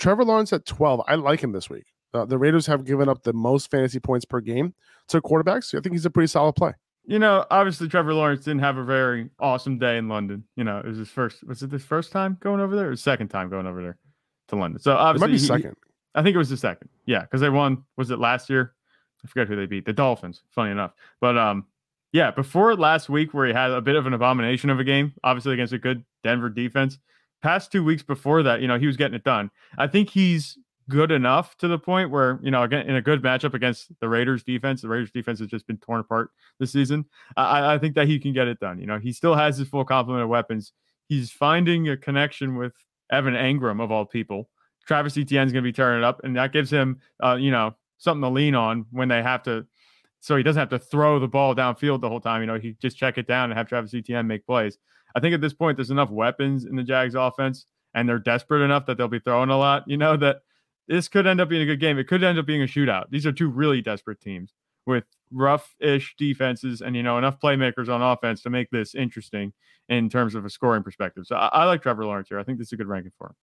Trevor Lawrence at 12. I like him this week. Uh, the Raiders have given up the most fantasy points per game to quarterbacks. So I think he's a pretty solid play. You know, obviously Trevor Lawrence didn't have a very awesome day in London. You know, it was his first. Was it his first time going over there, or second time going over there to London? So obviously, it might be he- second. I think it was the second. Yeah, because they won. Was it last year? I forget who they beat. The Dolphins. Funny enough, but um, yeah, before last week where he had a bit of an abomination of a game, obviously against a good Denver defense. Past two weeks before that, you know, he was getting it done. I think he's good enough to the point where you know, again, in a good matchup against the Raiders defense, the Raiders defense has just been torn apart this season. I, I think that he can get it done. You know, he still has his full complement of weapons. He's finding a connection with Evan Engram of all people. Travis Etienne's going to be turning it up, and that gives him, uh, you know, something to lean on when they have to. So he doesn't have to throw the ball downfield the whole time. You know, he just check it down and have Travis Etienne make plays. I think at this point there's enough weapons in the Jags offense, and they're desperate enough that they'll be throwing a lot. You know that this could end up being a good game. It could end up being a shootout. These are two really desperate teams with rough-ish defenses and you know enough playmakers on offense to make this interesting in terms of a scoring perspective. So I, I like Trevor Lawrence here. I think this is a good ranking for him.